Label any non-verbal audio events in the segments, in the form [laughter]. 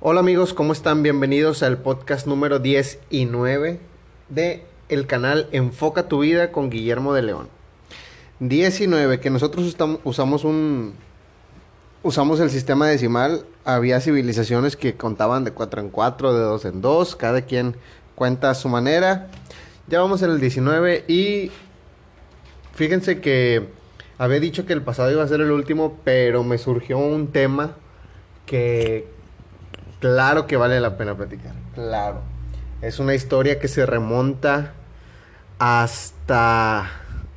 Hola amigos, ¿cómo están? Bienvenidos al podcast número 10 y 9 de el canal Enfoca tu vida con Guillermo de León. 10 y 9, que nosotros usamos un usamos el sistema decimal, había civilizaciones que contaban de 4 en 4, de 2 en 2, cada quien cuenta a su manera. Ya vamos en el 19 y fíjense que había dicho que el pasado iba a ser el último, pero me surgió un tema que claro que vale la pena platicar. Claro. Es una historia que se remonta hasta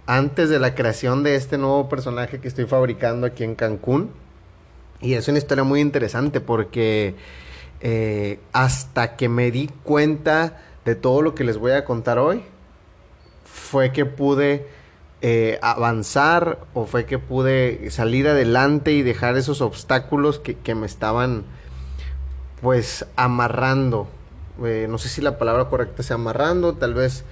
antes de la creación de este nuevo personaje que estoy fabricando aquí en Cancún. Y es una historia muy interesante porque eh, hasta que me di cuenta de todo lo que les voy a contar hoy, fue que pude eh, avanzar o fue que pude salir adelante y dejar esos obstáculos que, que me estaban pues amarrando. Eh, no sé si la palabra correcta sea amarrando, tal vez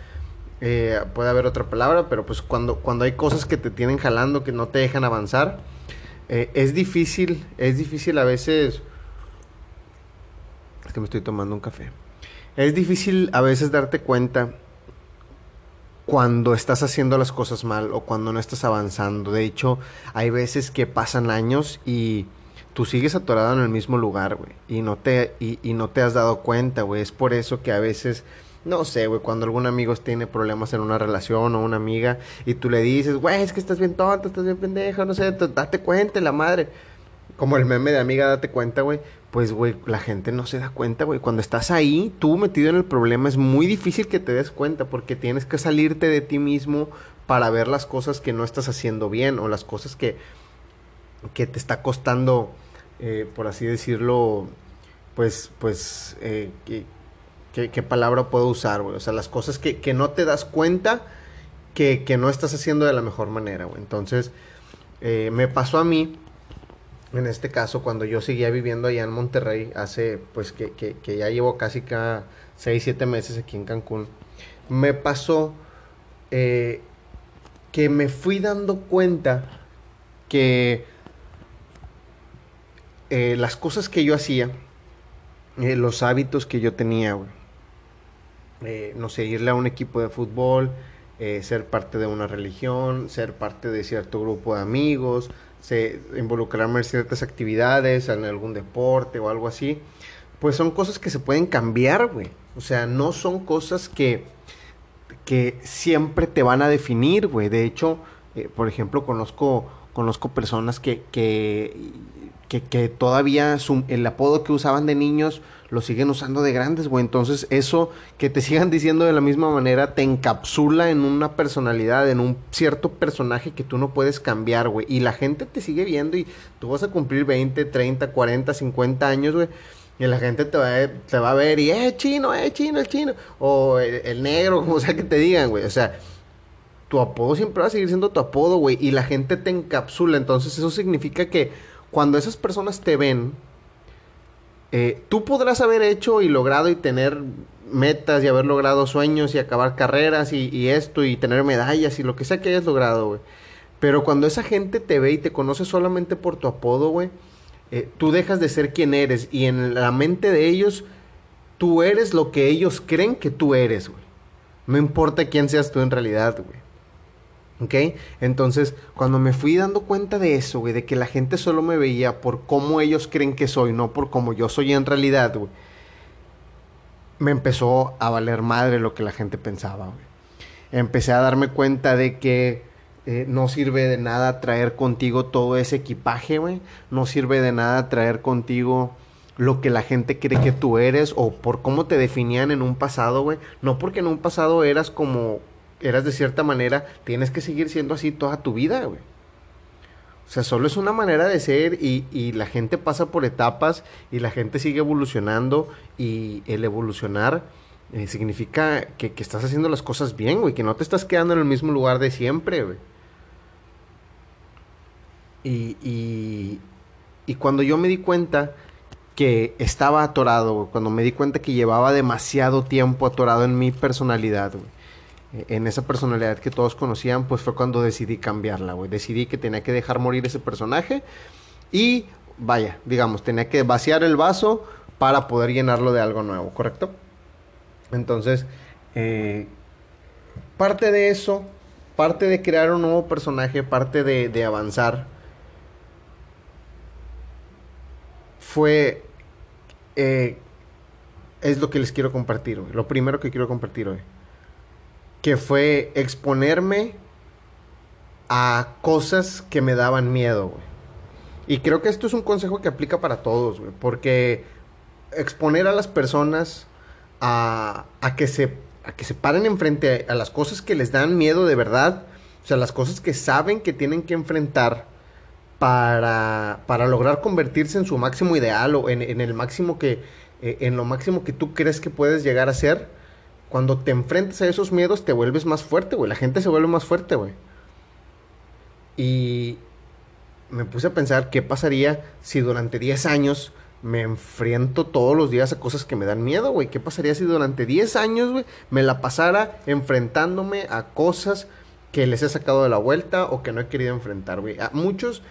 puede haber otra palabra, pero pues cuando, cuando hay cosas que te tienen jalando, que no te dejan avanzar, eh, es difícil, es difícil a veces... Es que me estoy tomando un café. Es difícil a veces darte cuenta cuando estás haciendo las cosas mal o cuando no estás avanzando. De hecho, hay veces que pasan años y tú sigues atorado en el mismo lugar, güey. Y, no te, y, no te has dado cuenta, güey. Es por eso que a veces no sé, güey, cuando algún amigo tiene problemas en una relación o una amiga y tú le dices, güey, es que estás bien tonta, estás bien pendeja, no sé, date cuenta, la madre. Como el meme de amiga, date cuenta, güey. Pues, güey, la gente no se da cuenta, güey. Cuando estás ahí, tú metido en el problema, es muy difícil que te des cuenta porque tienes que salirte de ti mismo para ver las cosas que no estás haciendo bien o las cosas que, que te está costando, eh, por así decirlo, pues, pues, eh, ¿Qué, palabra puedo usar, güey? O sea, las cosas que, que no te das cuenta que, que, no estás haciendo de la mejor manera, güey. Entonces, eh, me pasó a mí, en este caso, cuando yo seguía viviendo allá en Monterrey, hace, pues, que, que ya llevo casi cada 6, 7 meses aquí en Cancún, me pasó eh, que me fui dando cuenta que eh, las cosas que yo hacía, los hábitos que yo tenía, eh, no sé, irle a un equipo de fútbol, eh, ser parte de una religión, ser parte de cierto grupo de amigos, involucrarme en ciertas actividades, en algún deporte o algo así, pues son cosas que se pueden cambiar, güey. O sea, no son cosas que, que siempre te van a definir, güey. De hecho, eh, por ejemplo, conozco, conozco personas que, que, que, que todavía el apodo que usaban de niños lo siguen usando de grandes, güey. Entonces, eso que te [laughs] sigan diciendo de la misma manera te encapsula en una personalidad, en un cierto personaje que tú no puedes cambiar, güey. Y la gente te sigue viendo y tú vas a cumplir 20, 30, 40, 50 años, güey. Y la gente te va, a, te va a ver y, eh, chino, eh, chino, el chino. O el, negro, [laughs] como sea que te digan, güey. O sea, tu apodo siempre va a seguir siendo tu apodo, güey. Y la gente te encapsula. Entonces, eso significa que cuando esas personas te ven, eh, tú podrás haber hecho y logrado y tener metas y haber logrado sueños y acabar carreras y, esto y tener medallas y lo que sea que hayas logrado, güey. Pero cuando esa gente te ve y te conoce solamente por tu apodo, güey, eh, tú dejas de ser quien eres y en la mente de ellos, tú eres lo que ellos creen que tú eres, güey. No importa quién seas tú en realidad, güey. ¿Ok? Entonces, cuando me fui dando cuenta de eso, güey, de que la gente solo me veía por cómo ellos creen que soy, no por cómo yo soy en realidad, güey, me empezó a valer madre lo que la gente pensaba, güey. Empecé a darme cuenta de que eh, no sirve de nada traer contigo todo ese equipaje, güey. No sirve de nada traer contigo lo que la gente cree que tú eres o por cómo te definían en un pasado, güey. No porque en un pasado eras como eras de cierta manera, tienes que seguir siendo así toda tu vida, güey. O sea, solo es una manera de ser y, la gente pasa por etapas y la gente sigue evolucionando y el evolucionar eh, significa que, estás haciendo las cosas bien, güey, que no te estás quedando en el mismo lugar de siempre, güey. Y, y, y cuando yo me di cuenta que estaba atorado, güey, cuando me di cuenta que llevaba demasiado tiempo atorado en mi personalidad, güey, en esa personalidad que todos conocían, pues fue cuando decidí cambiarla, güey. Decidí que tenía que dejar morir ese personaje y, vaya, digamos, tenía que vaciar el vaso para poder llenarlo de algo nuevo, ¿correcto? Entonces, eh, parte de eso, parte de crear un nuevo personaje, parte de, avanzar, fue... Eh, es lo que les quiero compartir hoy. Lo primero que quiero compartir hoy que fue exponerme a cosas que me daban miedo, güey. Y creo que esto es un consejo que aplica para todos, güey, porque exponer a las personas a, a, que se, a que se paren enfrente a, las cosas que les dan miedo de verdad, o sea, las cosas que saben que tienen que enfrentar para, para lograr convertirse en su máximo ideal o en, en el máximo que, eh, en lo máximo que tú crees que puedes llegar a ser, cuando te enfrentas a esos miedos, te vuelves más fuerte, güey. La gente se vuelve más fuerte, güey. Y me puse a pensar qué pasaría si durante 10 años me enfrento todos los días a cosas que me dan miedo, güey. ¿Qué pasaría si durante 10 años, güey, me la pasara enfrentándome a cosas que les he sacado de la vuelta o que no he querido enfrentar, güey? A muchos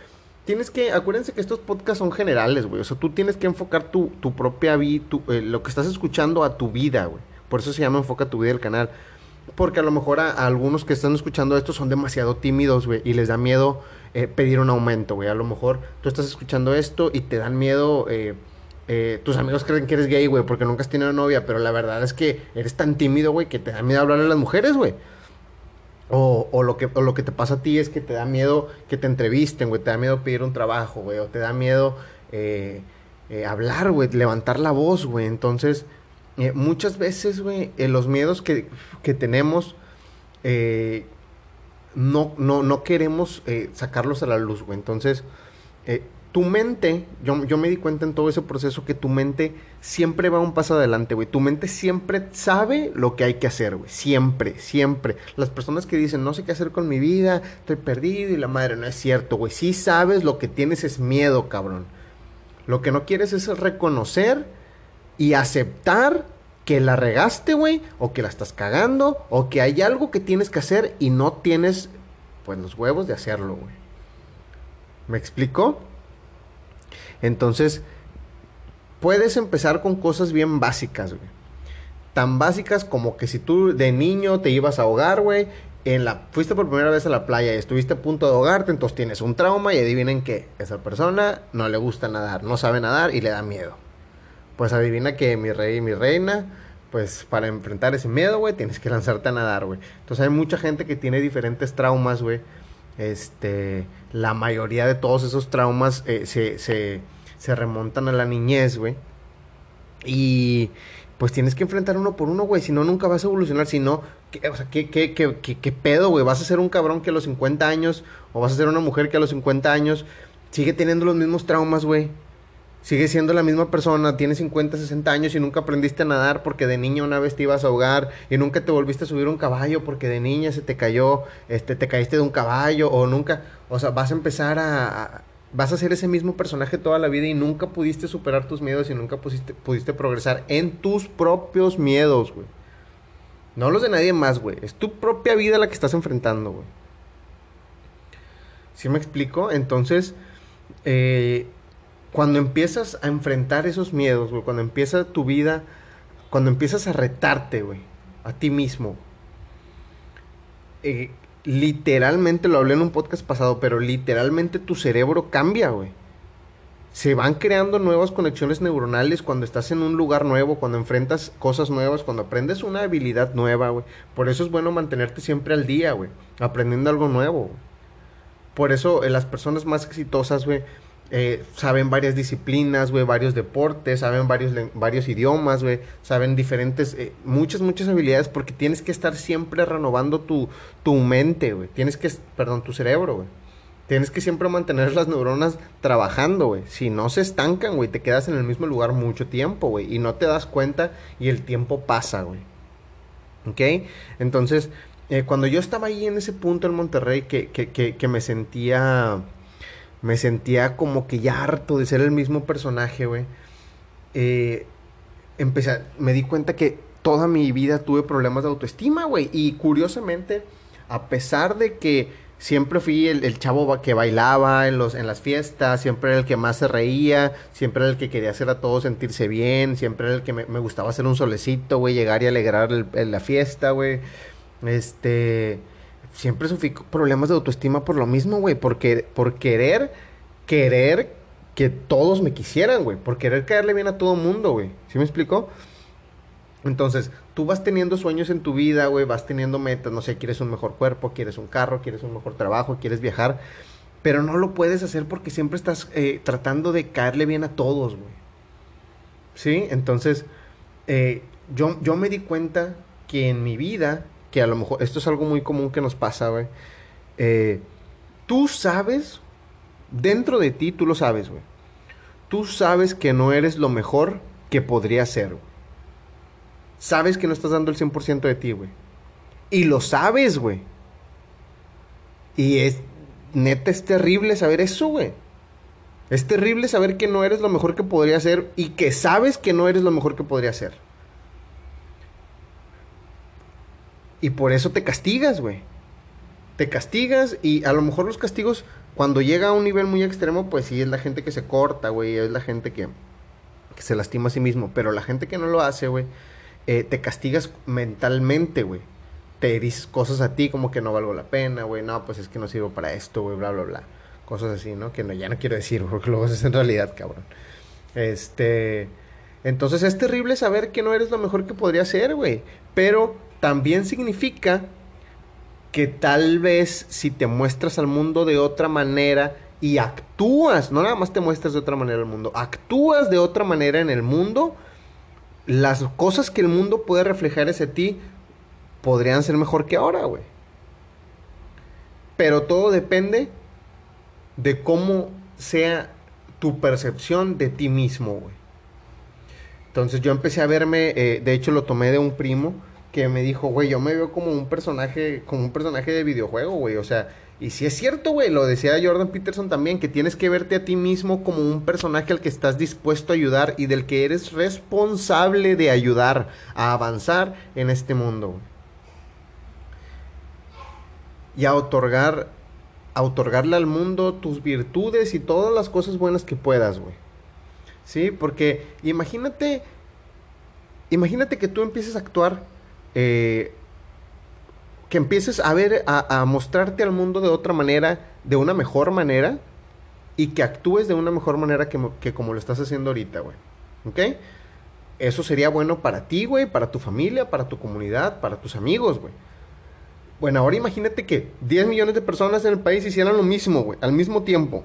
tienes que, acuérdense que estos podcasts son generales, güey. O sea, tú tienes que enfocar tu, tu propia vida, eh, lo que estás escuchando a tu vida, güey. Por eso se llama Enfoca tu vida el canal. Porque a lo mejor a, algunos que están escuchando esto son demasiado tímidos, güey, y les da miedo eh, pedir un aumento, güey. A lo mejor tú estás escuchando esto y te dan miedo. Eh, eh, tus amigos creen que eres gay, güey, porque nunca has tenido novia, pero la verdad es que eres tan tímido, güey, que te da miedo hablarle a las mujeres, güey. O, o, lo que, o lo que te pasa a ti es que te da miedo que te entrevisten, güey, te da miedo pedir un trabajo, güey, o te da miedo hablar, güey, levantar la voz, güey. Entonces, eh, muchas veces, güey, eh, los miedos que, tenemos, eh, no, no, no queremos sacarlos a la luz, güey. Entonces, tu mente, yo, yo, me di cuenta en todo ese proceso que tu mente siempre va un paso adelante, güey. Tu mente siempre sabe lo que hay que hacer, güey. Siempre, siempre. Las personas que dicen, no sé qué hacer con mi vida, estoy perdido y la madre, no es cierto, güey. Sí sabes, lo que tienes es miedo, cabrón. Lo que no quieres es reconocer y aceptar que la regaste, güey, o que la estás cagando, o que hay algo que tienes que hacer y no tienes, pues, los huevos de hacerlo, güey. ¿Me explico? Entonces, puedes empezar con cosas bien básicas, güey. Tan básicas como que si tú de niño te ibas a ahogar, güey, en la, fuiste por primera vez a la playa y estuviste a punto de ahogarte, entonces tienes un trauma y adivinen que esa persona no le gusta nadar, no sabe nadar y le da miedo. Pues adivina que mi rey y mi reina, pues para enfrentar ese miedo, güey, tienes que lanzarte a nadar, güey. Entonces hay mucha gente que tiene diferentes traumas, güey. Este, la mayoría de todos esos traumas eh, se, se, se remontan a la niñez, güey. Y pues tienes que enfrentar uno por uno, güey. Si no, nunca vas a evolucionar. Si no, ¿qué, o sea, ¿qué, qué, qué, qué, pedo, güey? ¿Vas a ser un cabrón que a los 50 años o vas a ser una mujer que a los 50 años sigue teniendo los mismos traumas, güey? Sigues siendo la misma persona, tienes 50, 60 años y nunca aprendiste a nadar porque de niña una vez te ibas a ahogar y nunca te volviste a subir un caballo porque de niña se te cayó, este, te caíste de un caballo o nunca, o sea, vas a empezar a, vas a ser ese mismo personaje toda la vida y nunca pudiste superar tus miedos y nunca pudiste, pudiste progresar en tus propios miedos, güey. No los de nadie más, güey. Es tu propia vida la que estás enfrentando, güey. ¿Sí me explico? Entonces, eh, cuando empiezas a enfrentar esos miedos, güey, cuando empieza tu vida, cuando empiezas a retarte, güey, a ti mismo, eh, literalmente, lo hablé en un podcast pasado, pero literalmente tu cerebro cambia, güey. Se van creando nuevas conexiones neuronales cuando estás en un lugar nuevo, cuando enfrentas cosas nuevas, cuando aprendes una habilidad nueva, güey. Por eso es bueno mantenerte siempre al día, güey, aprendiendo algo nuevo. Por eso eh, las personas más exitosas, güey, eh, saben varias disciplinas, güey, varios deportes, saben varios, varios idiomas, güey, saben diferentes, eh, muchas, muchas habilidades porque tienes que estar siempre renovando tu, tu mente, güey, tienes que, perdón, tu cerebro, güey. Tienes que siempre mantener las neuronas trabajando, güey. Si no se estancan, güey, te quedas en el mismo lugar mucho tiempo, güey. Y no te das cuenta y el tiempo pasa, güey. ¿Ok? Entonces, eh, cuando yo estaba ahí en ese punto en Monterrey que, que, que, que me sentía me sentía como que ya harto de ser el mismo personaje, güey. Eh, empecé, me di cuenta que toda mi vida tuve problemas de autoestima, güey. Y curiosamente, a pesar de que siempre fui el, chavo que bailaba en, los, en las fiestas, siempre era el que más se reía, siempre era el que quería hacer a todos sentirse bien, siempre era el que me, gustaba hacer un solecito, güey, llegar y alegrar la fiesta, güey. Este, siempre sufrí problemas de autoestima por lo mismo, güey, porque por querer, querer que todos me quisieran, güey, por querer caerle bien a todo mundo, güey. ¿Sí me explicó? Entonces, tú vas teniendo sueños en tu vida, güey, vas teniendo metas, no sé, quieres un mejor cuerpo, quieres un carro, quieres un mejor trabajo, quieres viajar, pero no lo puedes hacer porque siempre estás eh, tratando de caerle bien a todos, güey. ¿Sí? Entonces, eh, yo, yo me di cuenta que en mi vida, que a lo mejor, esto es algo muy común que nos pasa, güey, eh, tú sabes, dentro de ti, tú lo sabes, güey. Tú sabes que no eres lo mejor que podría ser, güey sabes que no estás dando el 100% de ti, güey. Y lo sabes, güey. Y es, neta, es terrible saber eso, güey. Es terrible saber que no eres lo mejor que podría ser y que sabes que no eres lo mejor que podría ser. Y por eso te castigas, güey. Te castigas y a lo mejor los castigos, cuando llega a un nivel muy extremo, pues sí es la gente que se corta, güey. Es la gente que, que se lastima a sí mismo. Pero la gente que no lo hace, güey, eh, te castigas mentalmente, güey. Te dices cosas a ti como que no valgo la pena, güey. No, pues es que no sirvo para esto, güey, bla, bla, bla. Cosas así, ¿no? Que ya no quiero decir, [laughs] porque luego es en realidad, cabrón. Este. Entonces es terrible saber que no eres lo mejor que podría ser, güey. Pero también significa que tal vez si te muestras al mundo de otra manera y actúas, no nada más te muestras de otra manera al mundo, actúas de otra manera en el mundo, las cosas que el mundo puede reflejar hacia ti podrían ser mejor que ahora, güey. Pero todo depende de cómo sea tu percepción de ti mismo, güey. Entonces yo empecé a verme, eh, de hecho lo tomé de un primo que me dijo, güey, yo me veo como un personaje, como un personaje de videojuego, güey. O sea, y si es cierto, güey, lo decía Jordan Peterson también, que tienes que verte a ti mismo como un personaje al que estás dispuesto a ayudar y del que eres responsable de ayudar a avanzar en este mundo. Y a otorgar, a otorgarle al mundo tus virtudes y todas las cosas buenas que puedas, güey. Sí, porque imagínate, imagínate que tú empieces a actuar eh, que empieces a ver, a, mostrarte al mundo de otra manera, de una mejor manera, y que actúes de una mejor manera que, como lo estás haciendo ahorita, güey. ¿Ok? Eso sería bueno para ti, güey, para tu familia, para tu comunidad, para tus amigos, güey. Bueno, ahora imagínate que 10 millones de personas en el país hicieran lo mismo, güey, al mismo tiempo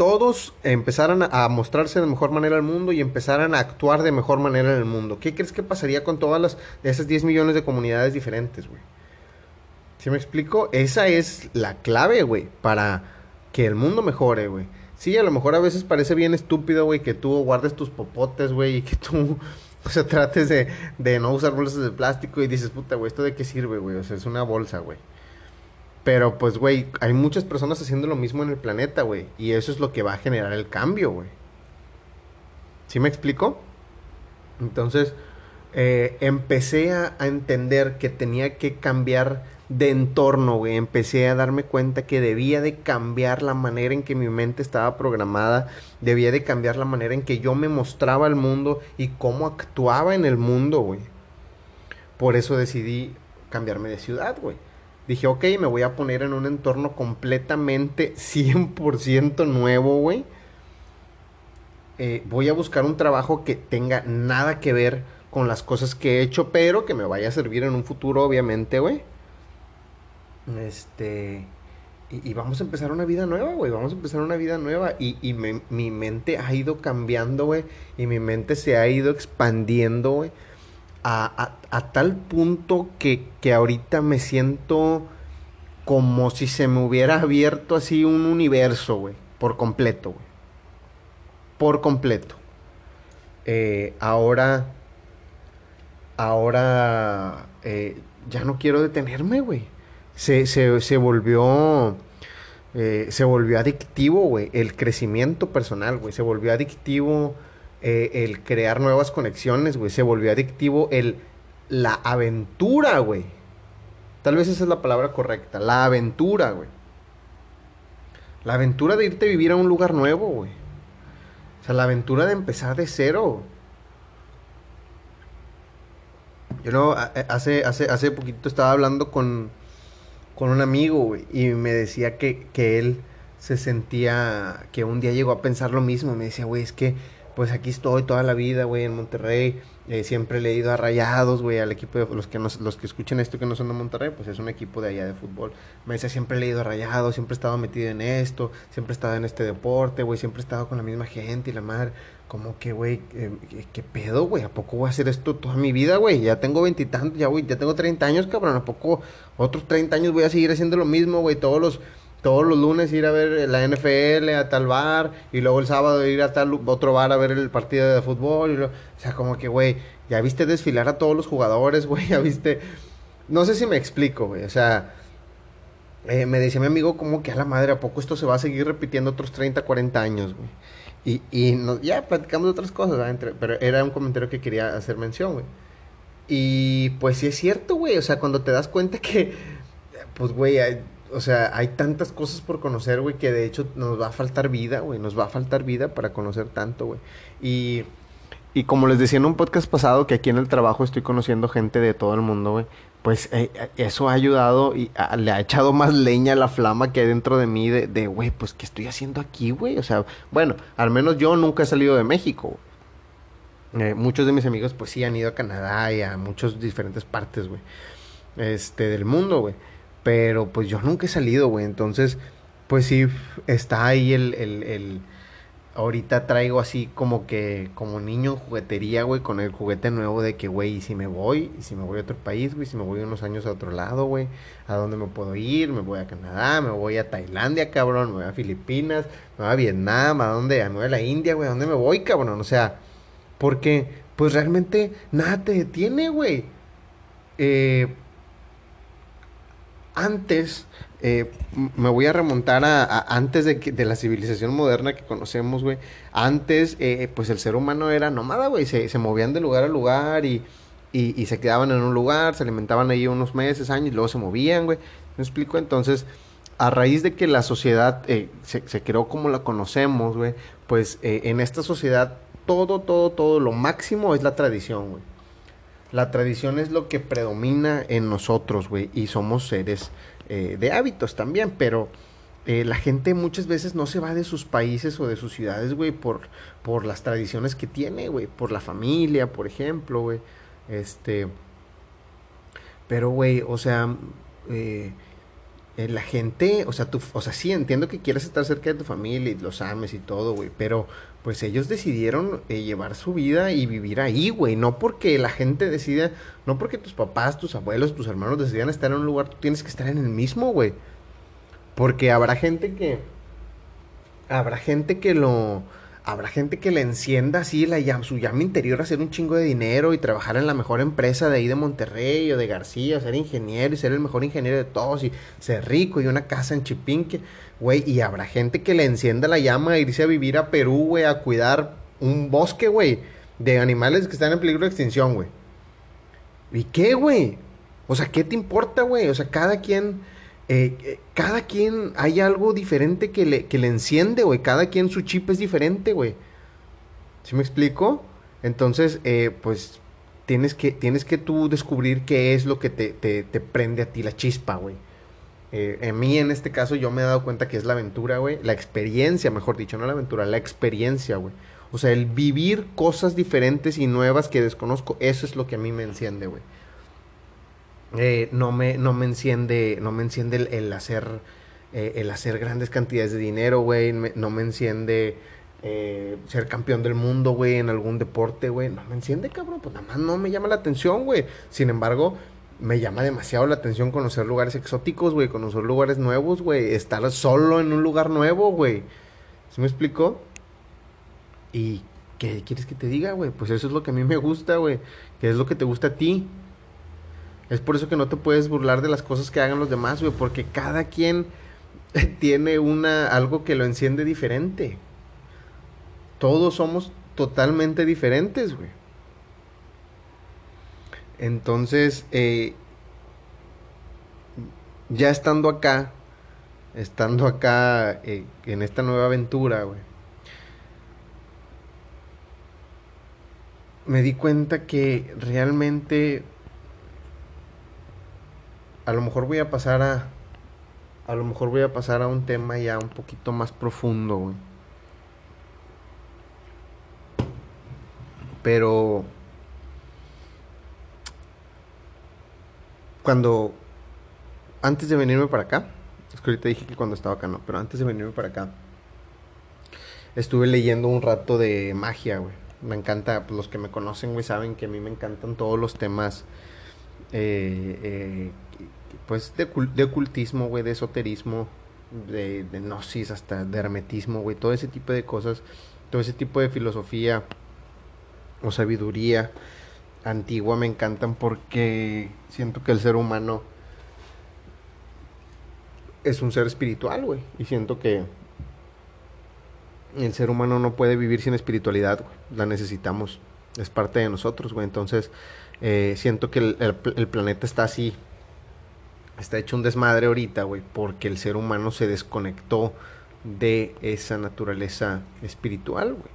todos empezaran a mostrarse de mejor manera al mundo y empezaran a actuar de mejor manera en el mundo, ¿qué crees que pasaría con todas las, esas 10 millones de comunidades diferentes, güey? ¿Sí me explico? Esa es la clave, güey, para que el mundo mejore, güey. Sí, a lo mejor a veces parece bien estúpido, güey, que tú guardes tus popotes, güey, y que tú, [laughs] o sea, trates de, de no usar bolsas de plástico y dices, puta, güey, ¿esto de qué sirve, güey? O sea, es una bolsa, güey. Pero pues, güey, hay muchas personas haciendo lo mismo en el planeta, güey. Y eso es lo que va a generar el cambio, güey. ¿Sí me explico? Entonces, eh, empecé a, entender que tenía que cambiar de entorno, güey. Empecé a darme cuenta que debía de cambiar la manera en que mi mente estaba programada. Debía de cambiar la manera en que yo me mostraba al mundo y cómo actuaba en el mundo, güey. Por eso decidí cambiarme de ciudad, güey dije, ok, me voy a poner en un entorno completamente [laughs] 100% nuevo, güey. Eh, voy a buscar un trabajo que tenga nada que ver con las cosas que he hecho, pero que me vaya a servir en un futuro, obviamente, güey. Este. Y, vamos a empezar una vida nueva, güey. Vamos a empezar una vida nueva. Y, y mi mente ha ido cambiando, güey. Y mi mente se ha ido expandiendo, güey a, tal punto que, que ahorita me siento como si se me hubiera abierto así un universo, güey, por completo, güey. Por completo. Eh, ahora, ahora, eh, ya no quiero detenerme, güey. Se, se, se volvió, eh, se volvió adictivo, güey, el crecimiento personal, güey. Se volvió adictivo eh, el crear nuevas conexiones, güey. Se volvió adictivo el, la aventura, güey. Tal vez esa es la palabra correcta, la aventura, güey. La aventura de irte a vivir a un lugar nuevo, güey. O sea, la aventura de empezar de cero. Yo no, hace, hace, hace poquito estaba hablando con, con un amigo, güey, y me decía que, que él se sentía, que un día llegó a pensar lo mismo. Me decía, güey, es que pues aquí estoy toda la vida, güey, en Monterrey. Eh, siempre he ido a Rayados, güey, al equipo de los que los que escuchen esto que no son de Monterrey, pues es un equipo de allá de fútbol. Me decía, siempre he ido a Rayados, siempre he estado metido en esto, siempre he estado en este deporte, güey, siempre he estado con la misma gente y la madre. Como que, güey, eh, ¿qué, pedo, güey? ¿A poco voy a hacer esto toda mi vida, güey? Ya tengo veintitantos, ya, güey, ya tengo 30 años, cabrón. ¿A poco otros 30 años voy a seguir haciendo lo mismo, güey? Todos los todos los lunes ir a ver la NFL a tal bar y luego el sábado ir a tal otro bar a ver el partido de fútbol. O sea, como que, güey, ya viste desfilar a todos los jugadores, [laughs] güey, ya viste... No sé si me explico, güey, o sea... Eh, me decía mi amigo como que a la madre, ¿a poco esto se va a seguir repitiendo otros 30, 40 años, güey? Y, y ya platicamos de otras cosas, Entre, pero era un comentario que quería hacer mención, güey. Y pues sí es cierto, güey, o sea, cuando te das cuenta que, pues, güey, o sea, hay tantas cosas por conocer, güey, que de hecho nos va a faltar vida, güey. Nos va a faltar vida para conocer tanto, güey. Y, y como les decía en un podcast pasado, que aquí en el trabajo estoy conociendo gente de todo el mundo, güey. Pues eh, eh, eso ha ayudado y le ha echado más leña a la flama que hay dentro de mí de, güey, pues, ¿qué estoy haciendo aquí, güey? O sea, bueno, al menos yo nunca he salido de México. Eh, muchos de mis amigos, pues sí, han ido a Canadá y a muchas diferentes partes, güey. Este, del mundo, güey. Pero pues yo nunca he salido, güey. Entonces, pues sí, está ahí el, el, el... Ahorita traigo así como que, como niño en juguetería, güey, con el juguete nuevo de que, güey, y si me voy, y si me voy a otro país, güey, si me voy unos años a otro lado, güey, ¿a dónde me puedo ir? Me voy a Canadá, me voy a Tailandia, cabrón, me voy a Filipinas, me voy a Vietnam, ¿a dónde? Me voy a la India, güey, ¿a dónde me voy, cabrón? O sea, porque, pues realmente nada te detiene, güey. Eh, antes, eh, me voy a remontar a, antes de, de, la civilización moderna que conocemos, güey. Antes, eh, pues el ser humano era nómada, güey. Se, se, movían de lugar a lugar y, y, se quedaban en un lugar, se alimentaban ahí unos meses, años, y luego se movían, güey. ¿Me explico? Entonces, a raíz de que la sociedad eh, se, se, creó como la conocemos, güey, pues en esta sociedad todo, todo, todo, lo máximo es la tradición, güey. La tradición es lo que predomina en nosotros, güey, y somos seres eh, de hábitos también, pero eh, la gente muchas veces no se va de sus países o de sus ciudades, güey, por, por las tradiciones que tiene, güey, por la familia, por ejemplo, güey, este, pero, güey, o sea, eh, la gente, o sea, tú, o sea, sí, entiendo que quieres estar cerca de tu familia y los ames y todo, güey, pero pues ellos decidieron eh, llevar su vida y vivir ahí, güey. No porque la gente decida, no porque tus papás, tus abuelos, tus hermanos decidan estar en un lugar, tú tienes que estar en el mismo, güey. Porque habrá gente que, habrá gente que lo, habrá gente que le encienda así la llama, su llama interior a hacer un chingo de dinero y trabajar en la mejor empresa de ahí de Monterrey o de García, ser ingeniero y ser el mejor ingeniero de todos y ser rico y una casa en Chipinque. Güey, y habrá gente que le encienda la llama a irse a vivir a Perú, güey, a cuidar un bosque, güey, de animales que están en peligro de extinción, güey. ¿Y qué, güey? O sea, ¿qué te importa, güey? O sea, cada quien, eh, eh, cada quien hay algo diferente que le, que le enciende, güey. Cada quien su chip es diferente, güey. ¿Sí me explico? Entonces, eh, pues, tienes que, tienes que tú descubrir qué es lo que te, te, te prende a ti la chispa, güey. Eh, en mí, en este caso, yo me he dado cuenta que es la aventura, güey. La experiencia, mejor dicho, no la aventura, la experiencia, güey. O sea, el vivir cosas diferentes y nuevas que desconozco, eso es lo que a mí me enciende, güey. Eh, no, me, no me enciende, no me enciende el, hacer, eh, el hacer grandes cantidades de dinero, güey. no me enciende ser campeón del mundo, güey, en algún deporte, güey. No me enciende, cabrón. Pues nada más no me llama la atención, güey. Sin embargo, me llama demasiado la atención conocer lugares exóticos, güey, conocer lugares nuevos, güey, estar solo en un lugar nuevo, güey. ¿Se me explicó? ¿Y qué quieres que te diga, güey? Pues eso es lo que a mí me gusta, güey, que es lo que te gusta a ti. Es por eso que no te puedes burlar de las cosas que hagan los demás, güey, porque cada quien [laughs] tiene una algo que lo enciende diferente. Todos somos totalmente diferentes, güey. Entonces, eh, ya estando acá, estando acá eh, en esta nueva aventura, güey, me di cuenta que realmente a lo mejor voy a pasar a a lo mejor voy a pasar a un tema ya un poquito más profundo, güey. Pero cuando antes de venirme para acá, es que ahorita dije que cuando estaba acá no, pero antes de venirme para acá estuve leyendo un rato de magia, güey. Me encanta, pues los que me conocen, güey, saben que a mí me encantan todos los temas eh, eh, pues de, de ocultismo, güey, de esoterismo, de, de gnosis, hasta de hermetismo, güey, todo ese tipo de cosas, todo ese tipo de filosofía o sabiduría antigua me encantan porque siento que el ser humano es un ser espiritual, güey, y siento que el ser humano no puede vivir sin espiritualidad, güey. la necesitamos, es parte de nosotros, güey, entonces eh, siento que el, el, el planeta está así está hecho un desmadre ahorita, güey, porque el ser humano se desconectó de esa naturaleza espiritual, güey.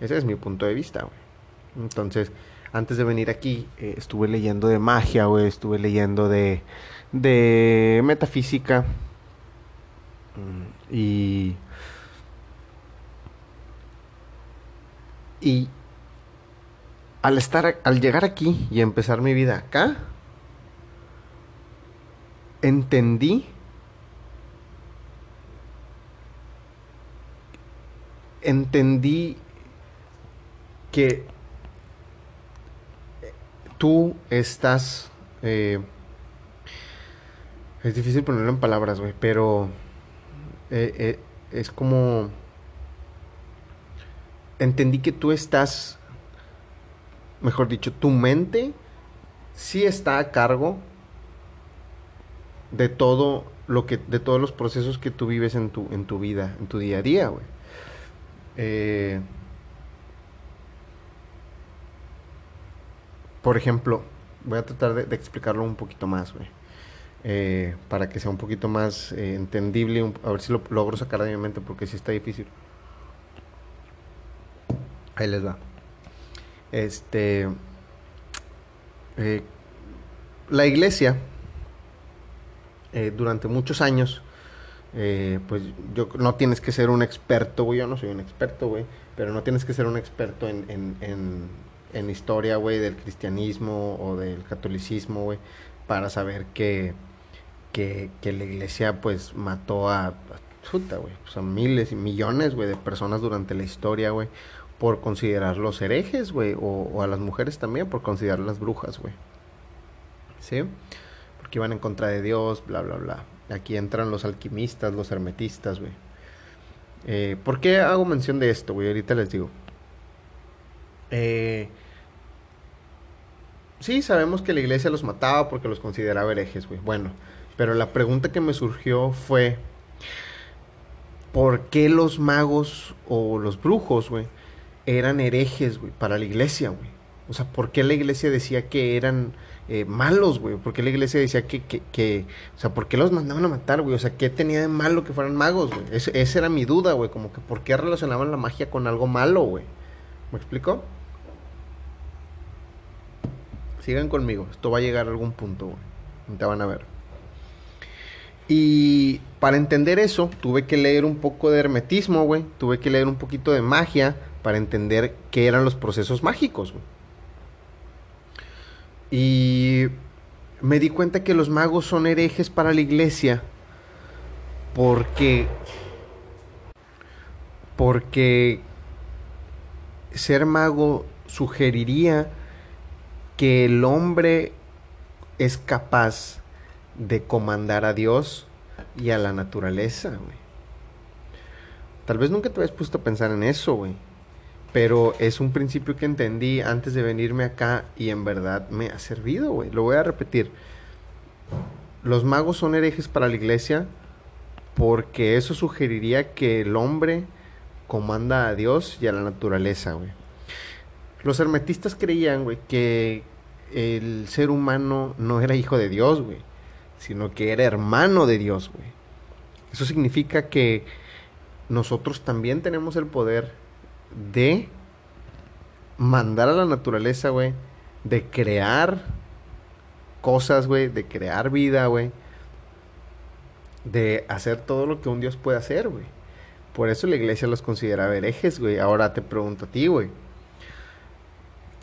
Ese es mi punto de vista, güey. Entonces, antes de venir aquí, eh, estuve leyendo de magia, güey, estuve leyendo de, de metafísica. Mm, y. Y al estar, al llegar aquí y empezar mi vida acá, entendí entendí que tú estás eh, es difícil ponerlo en palabras, güey, pero eh, eh, es como entendí que tú estás mejor dicho, tu mente sí está a cargo de todo lo que, de todos los procesos que tú vives en tu, en tu vida, en tu día a día, güey. Eh, por ejemplo, voy a tratar de, explicarlo un poquito más, güey. Eh, para que sea un poquito más eh, entendible, a ver si lo logro sacar de mi mente, porque sí está difícil. Ahí les va. Este. la iglesia eh, durante muchos años, eh, pues yo no tienes que ser un experto, güey, yo no soy un experto, güey, pero no tienes que ser un experto en, en, en, en historia, güey, del cristianismo o del catolicismo, güey, para saber que, que, que, la iglesia, pues, mató a, puta, güey, pues a miles y millones, güey, de personas durante la historia, güey, por considerarlos herejes, güey, o, a las mujeres también por considerarlas brujas, güey. ¿Sí? que iban en contra de Dios, bla, bla, bla. Aquí entran los alquimistas, los hermetistas, güey. Eh, ¿Por qué hago mención de esto, güey? Ahorita les digo. Eh, sí, sabemos que la iglesia los mataba porque los consideraba herejes, güey. Bueno, pero la pregunta que me surgió fue, ¿por qué los magos o los brujos, güey, eran herejes, güey, para la iglesia, güey? O sea, ¿por qué la iglesia decía que eran eh, malos, güey. Porque la iglesia decía que, que, que, o sea, ¿por qué los mandaban a matar, güey? O sea, ¿qué tenía de malo que fueran magos, güey? esa era mi duda, güey. Como que, ¿por qué relacionaban la magia con algo malo, güey? ¿Me explico? Sigan conmigo, esto va a llegar a algún punto, güey. Te van a ver. Y para entender eso, tuve que leer un poco de hermetismo, güey. Tuve que leer un poquito de magia para entender qué eran los procesos mágicos, güey. Y me di cuenta que los magos son herejes para la iglesia porque porque ser mago sugeriría que el hombre es capaz de comandar a Dios y a la naturaleza, güey. Tal vez nunca te habías puesto a pensar en eso, güey. Pero es un principio que entendí antes de venirme acá y en verdad me ha servido, güey. Lo voy a repetir. Los magos son herejes para la iglesia porque eso sugeriría que el hombre comanda a Dios y a la naturaleza, güey. Los hermetistas creían, güey, que el ser humano no era hijo de Dios, güey, sino que era hermano de Dios, güey. Eso significa que nosotros también tenemos el poder de mandar a la naturaleza, güey, de crear cosas, güey, de crear vida, güey, de hacer todo lo que un Dios puede hacer, güey. Por eso la iglesia los considera herejes, güey. Ahora te pregunto a ti, güey.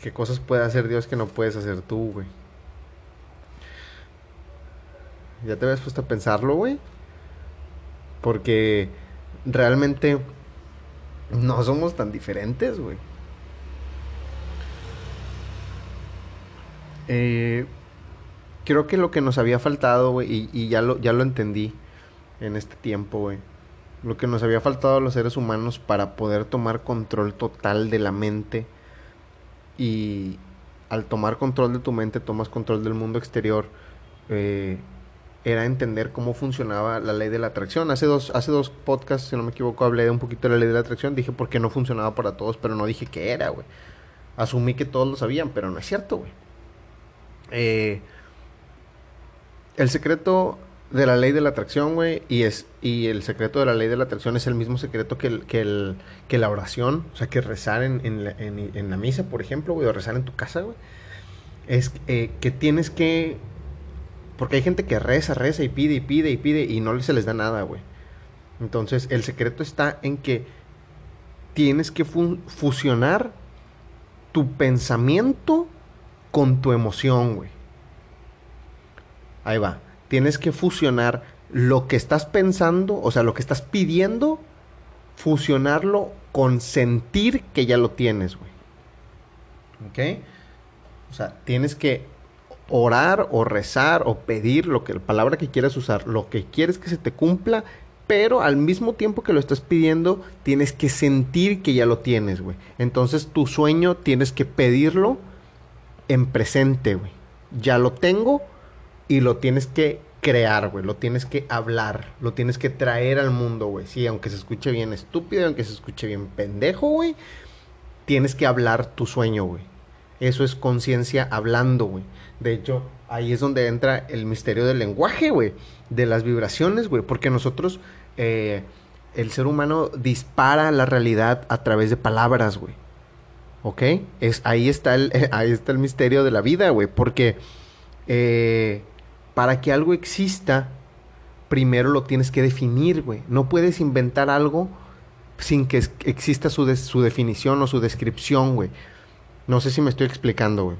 ¿Qué cosas puede hacer Dios que no puedes hacer tú, güey? ¿Ya te habías puesto a pensarlo, güey? Porque realmente no somos tan diferentes, güey. Eh, creo que lo que nos había faltado, güey, y, y, ya, lo, ya lo entendí en este tiempo, güey. Lo que nos había faltado a los seres humanos para poder tomar control total de la mente y al tomar control de tu mente tomas control del mundo exterior, eh, era entender cómo funcionaba la ley de la atracción. Hace dos, hace dos podcasts, si no me equivoco, hablé de un poquito de la ley de la atracción. Dije por qué no funcionaba para todos, pero no dije qué era, güey. Asumí que todos lo sabían, pero no es cierto, güey. Eh, el secreto de la ley de la atracción, güey, y es y el secreto de la ley de la atracción es el mismo secreto que, el, que, el, que la oración, o sea, que rezar en, en, la, en, la misa, por ejemplo, güey, o rezar en tu casa, güey, es eh, que tienes que, porque hay gente que reza, reza y pide y pide y pide y no se les da nada, güey. Entonces, el secreto está en que tienes que fusionar tu pensamiento con tu emoción, güey. Ahí va tienes que fusionar lo que estás pensando, o sea, lo que estás pidiendo, fusionarlo con sentir que ya lo tienes, güey. ¿Ok? O sea, tienes que orar o rezar o pedir lo que la palabra que quieras usar, lo que quieres que se te cumpla, pero al mismo tiempo que lo estás pidiendo, tienes que sentir que ya lo tienes, güey. Entonces, tu sueño tienes que pedirlo en presente, güey. Ya lo tengo, y lo tienes que crear, güey. Lo tienes que hablar. Lo tienes que traer al mundo, güey. Sí, aunque se escuche bien estúpido, aunque se escuche bien pendejo, güey. Tienes que hablar tu sueño, güey. Eso es conciencia hablando, güey. De hecho, ahí es donde entra el misterio del lenguaje, güey. De las vibraciones, güey. Porque nosotros, eh, el ser humano dispara la realidad a través de palabras, güey. ¿Ok? Es, ahí, está el, [laughs] ahí está el misterio de la vida, güey. Porque eh, para que algo exista, primero lo tienes que definir, güey. No puedes inventar algo sin que exista su, su definición o su descripción, güey. No sé si me estoy explicando, güey.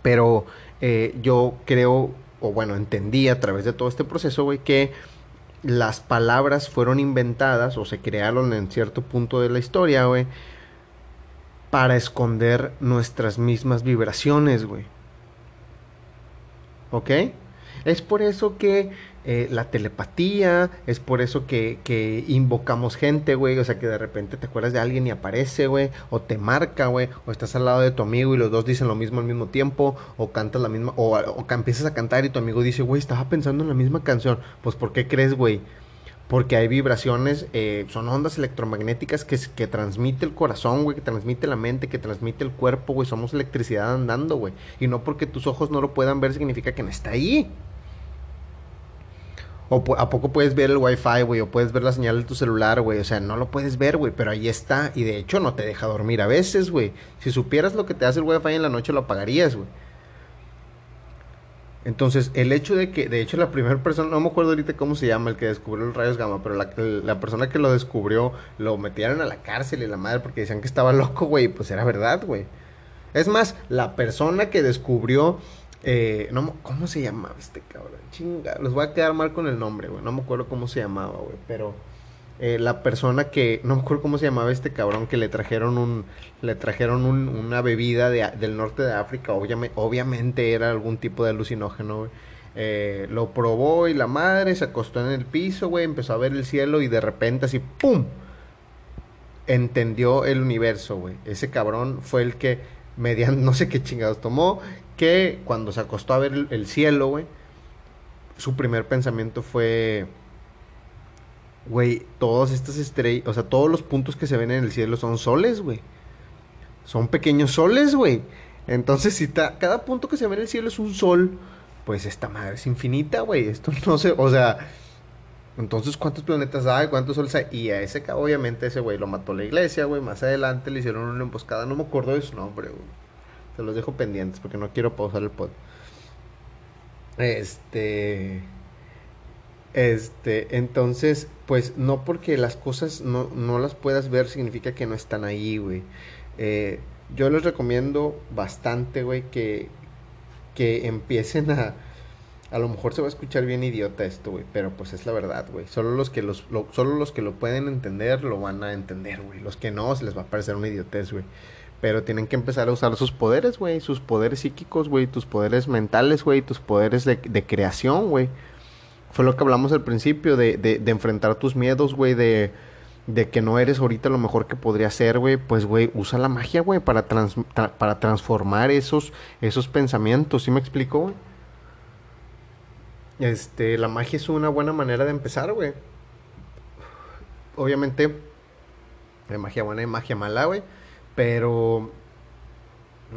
Pero eh, yo creo, o bueno, entendí a través de todo este proceso, güey, que las palabras fueron inventadas o se crearon en cierto punto de la historia, güey, para esconder nuestras mismas vibraciones, güey. ¿Ok? Es por eso que eh, la telepatía, es por eso que, que invocamos gente, güey. O sea, que de repente te acuerdas de alguien y aparece, güey. O te marca, güey. O estás al lado de tu amigo y los dos dicen lo mismo al mismo tiempo. O cantas la misma. O, o empiezas a cantar y tu amigo dice, güey, estaba pensando en la misma canción. Pues, ¿por qué crees, güey? Porque hay vibraciones, eh, son ondas electromagnéticas que, que transmite el corazón, güey, que transmite la mente, que transmite el cuerpo, güey. Somos electricidad andando, güey. Y no porque tus ojos no lo puedan ver significa que no está ahí. O a poco puedes ver el wifi, güey, o puedes ver la señal de tu celular, güey. O sea, no lo puedes ver, güey, pero ahí está. Y de hecho no te deja dormir a veces, güey. Si supieras lo que te hace el wifi en la noche, lo apagarías, güey. Entonces, el hecho de que, de hecho, la primera persona, no me acuerdo ahorita cómo se llama, el que descubrió los rayos gamma, pero la, la persona que lo descubrió, lo metieron a la cárcel y la madre porque decían que estaba loco, güey. Pues era verdad, güey. Es más, la persona que descubrió eh, no, ¿Cómo se llamaba este cabrón? Chinga, los voy a quedar mal con el nombre, güey. No me acuerdo cómo se llamaba, güey. Pero eh, la persona que. No me acuerdo cómo se llamaba este cabrón que le trajeron un. Le trajeron un, una bebida de, del norte de África. Obviamente, era algún tipo de alucinógeno, güey. Eh, lo probó y la madre se acostó en el piso, güey. Empezó a ver el cielo y de repente así, ¡pum! Entendió el universo, güey. Ese cabrón fue el que, mediante, [laughs] no sé qué chingados tomó, que cuando se acostó a ver el, cielo, güey, su primer pensamiento fue, güey, todas estas estrellas, o sea, todos los puntos que se ven en el cielo son soles, güey. Son pequeños soles, güey. Entonces, si cada punto que se ve en el cielo es un sol, pues esta madre es infinita, güey. Esto no se, o sea, entonces, ¿cuántos planetas hay? ¿Cuántos soles hay? Y a ese, obviamente, ese güey lo mató la iglesia, güey. Más adelante le hicieron una emboscada. No me acuerdo de su nombre, güey. Se los dejo pendientes porque no quiero pausar el pod. Este. Este, entonces, pues no porque las cosas no, no las puedas ver significa que no están ahí, güey. Eh, yo les recomiendo bastante, güey, que, que empiecen a... A lo mejor se va a escuchar bien idiota esto, güey, pero pues es la verdad, güey. Solo los que los, solo los que lo pueden entender lo van a entender, güey. Los que no, se les va a parecer una idiotez, güey. Pero tienen que empezar a usar sus poderes, güey. Sus poderes psíquicos, güey. Tus poderes mentales, güey. Tus poderes de, creación, güey. Fue lo que hablamos al principio, de, de, de enfrentar tus miedos, güey. De, de que no eres ahorita lo mejor que podría ser, güey. Pues, güey, usa la magia, güey, para, para transformar esos, esos pensamientos. ¿Sí me explico, güey? Este, la magia es una buena manera de empezar, güey. Obviamente, hay magia buena y magia mala, güey. Pero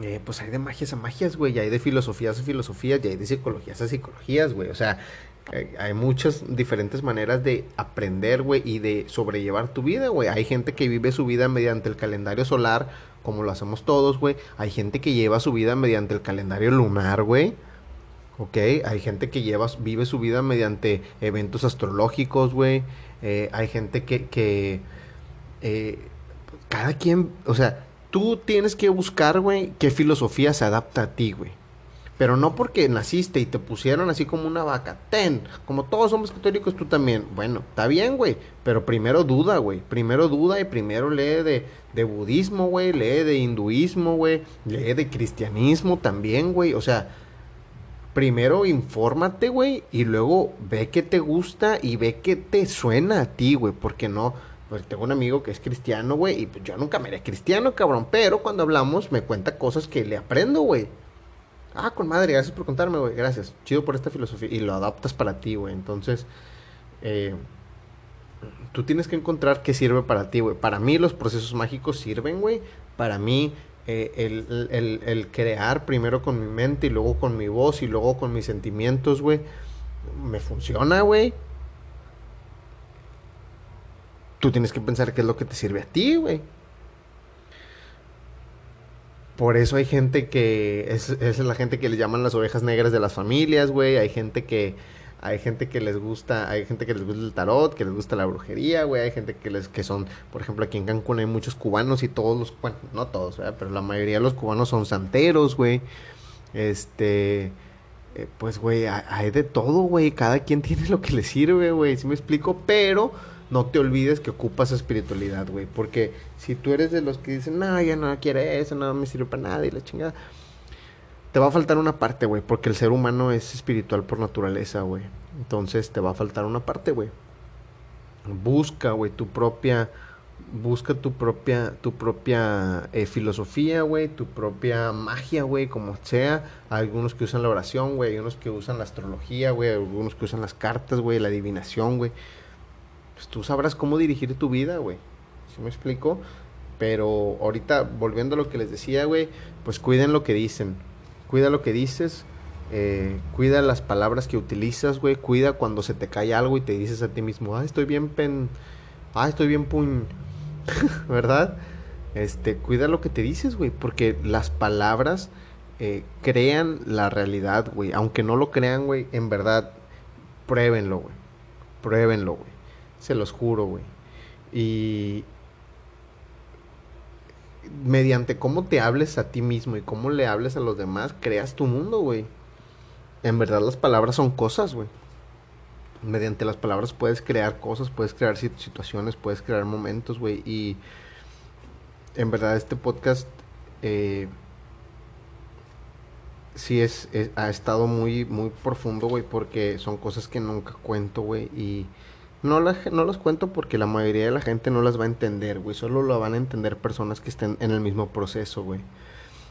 eh, pues hay de magias a magias, güey, y hay de filosofías a filosofías, y hay de psicologías a psicologías, güey. O sea, hay, muchas diferentes maneras de aprender, güey, y de sobrellevar tu vida, güey. Hay gente que vive su vida mediante el calendario solar, como lo hacemos todos, güey. Hay gente que lleva su vida mediante el calendario lunar, güey. Ok, hay gente que lleva, vive su vida mediante eventos astrológicos, güey. Eh, hay gente que, eh, cada quien, o sea, tú tienes que buscar, güey, qué filosofía se adapta a ti, güey. Pero no porque naciste y te pusieron así como una vaca. Ten, como todos somos católicos, tú también. Bueno, está bien, güey. Pero primero duda, güey. Primero duda y primero lee de, de budismo, güey. Lee de hinduismo, güey. Lee de cristianismo también, güey. O sea, primero infórmate, güey. Y luego ve qué te gusta y ve qué te suena a ti, güey. Porque no pues tengo un amigo que es cristiano, güey, y pues yo nunca me haré cristiano, cabrón, pero cuando hablamos me cuenta cosas que le aprendo, güey. Ah, con madre, gracias por contarme, güey, gracias. Chido por esta filosofía y lo adaptas para ti, güey. Entonces, eh, tú tienes que encontrar qué sirve para ti, güey. Para mí los procesos mágicos sirven, güey. Para mí eh, el, el, el, crear primero con mi mente y luego con mi voz y luego con mis sentimientos, güey, me funciona, güey tú tienes que pensar qué es lo que te sirve a ti, güey. Por eso hay gente que es, es la gente que le llaman las ovejas negras de las familias, güey. Hay gente que hay gente que les gusta, hay gente que les gusta el tarot, que les gusta la brujería, güey. Hay gente que les que son, por ejemplo, aquí en Cancún hay muchos cubanos y todos los, bueno, no todos, pero la mayoría de los cubanos son santeros, güey. Este, eh, pues, güey, hay, de todo, güey. Cada quien [laughs] tiene lo que le sirve, güey. ¿Sí me explico? Pero no te olvides que ocupas espiritualidad, güey. Porque si tú eres de los que dicen, no, ya no quiero eso, no me sirve para nada y la chingada, te va a faltar una parte, güey. Porque el ser humano es espiritual por naturaleza, güey. Entonces te va a faltar una parte, güey. Busca, güey, tu propia. Busca tu propia, tu propia eh, filosofía, güey, tu propia magia, güey, como sea. Hay algunos que usan la oración, güey, hay unos que usan la astrología, güey, algunos que usan las cartas, güey, la adivinación, güey pues tú sabrás cómo dirigir tu vida, güey. ¿Sí me explico? Pero ahorita, volviendo a lo que les decía, güey, pues cuiden lo que dicen. Cuida lo que dices. Eh, cuida las palabras que utilizas, güey. Cuida cuando se te cae algo y te dices a ti mismo, ah, estoy bien pen. Ah, estoy bien puñ. [laughs] ¿Verdad? Este, cuida lo que te dices, güey. Porque las palabras eh, crean la realidad, güey. Aunque no lo crean, güey, en verdad, pruébenlo, güey. Pruébenlo, güey. Se los juro, güey. Y mediante cómo te hables a ti mismo y cómo le hables a los demás, creas tu mundo, güey. En verdad las palabras son cosas, güey. Mediante las palabras puedes crear cosas, puedes crear situaciones, puedes crear momentos, güey. Y en verdad este podcast eh, sí es, ha estado muy, muy profundo, güey, porque son cosas que nunca cuento, güey. Y no, no los cuento porque la mayoría de la gente no las va a entender, güey. Solo lo van a entender personas que estén en el mismo proceso, güey.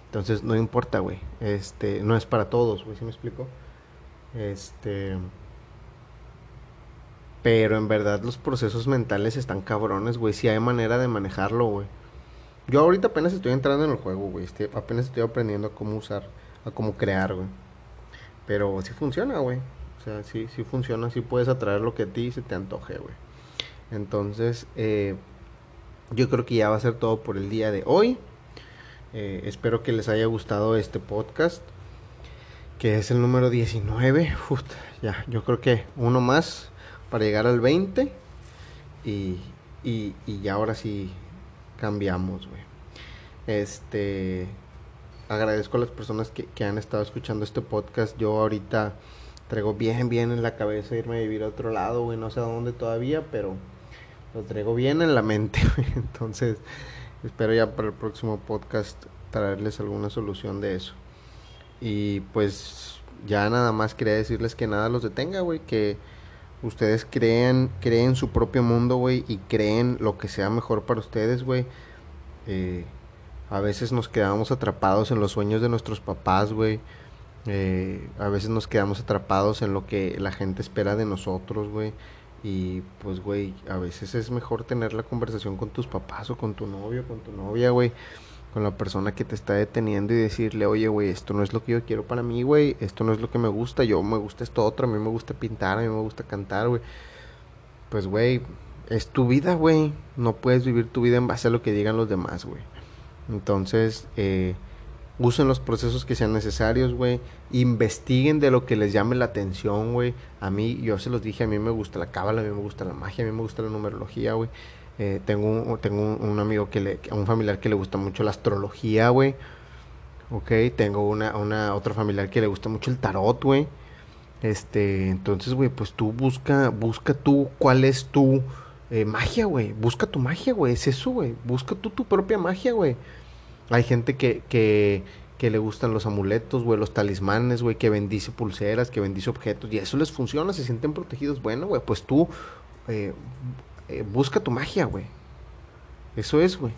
Entonces, no importa, güey. Este, no es para todos, güey, ¿sí me explico? Este... Pero en verdad los procesos mentales están cabrones, güey. Si hay manera de manejarlo, güey. Yo ahorita apenas estoy entrando en el juego, güey. apenas estoy aprendiendo a cómo usar, a cómo crear, güey. Pero sí funciona, güey. O sea, sí, sí funciona. Sí puedes atraer lo que a ti se te antoje, güey. Entonces, eh, yo creo que ya va a ser todo por el día de hoy. Eh, espero que les haya gustado este podcast, que es el número 19. ya, yo creo que uno más para llegar al 20. Y, y, y ya ahora sí cambiamos, güey. Este, agradezco a las personas que, que han estado escuchando este podcast. Yo ahorita traigo bien, bien en la cabeza irme a vivir a otro lado, güey. No sé a dónde todavía, pero lo traigo bien en la mente, [laughs] güey. Entonces, espero ya para el próximo podcast traerles alguna solución de eso. Y pues ya nada más quería decirles que nada los detenga, güey, que ustedes creen, creen su propio mundo, güey, y creen lo que sea mejor para ustedes, güey. Eh, a veces nos quedamos atrapados en los sueños de nuestros papás, güey. Eh, a veces nos quedamos atrapados en lo que la gente espera de nosotros, güey. Y pues, güey, a veces es mejor tener la conversación con tus papás o con tu novio, con tu novia, güey. Con la persona que te está deteniendo y decirle, oye, güey, esto no es lo que yo quiero para mí, güey. Esto no es lo que me gusta. Yo me gusta esto otro. A mí me gusta pintar, a mí me gusta cantar, güey. Pues, güey, es tu vida, güey. No puedes vivir tu vida en base a lo que digan los demás, güey. Entonces, eh, usen los procesos que sean necesarios, güey. Investiguen de lo que les llame la atención, güey. A mí, yo se los dije, a mí me gusta la cábala, a mí me gusta la magia, a mí me gusta la numerología, güey. Eh, tengo un, tengo un, amigo que le, un familiar que le gusta mucho la astrología, güey. Ok, tengo una, una, otro familiar que le gusta mucho el tarot, güey. Este, entonces, güey, pues tú busca, busca tú cuál es tu eh, magia, güey. Busca tu magia, güey. Es eso, güey. Busca tú tu propia magia, güey. Hay gente que, que, le gustan los amuletos, güey, los talismanes, güey, que bendice pulseras, que bendice objetos, y eso les funciona, se sienten protegidos. Bueno, güey, pues tú eh, eh, busca tu magia, güey. Eso es, güey.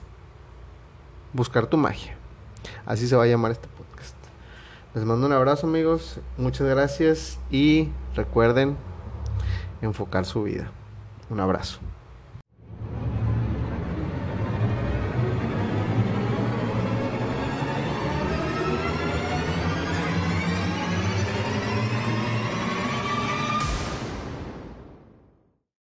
Buscar tu magia. Así se va a llamar este podcast. Les mando un abrazo, amigos. Muchas gracias y recuerden enfocar su vida. Un abrazo.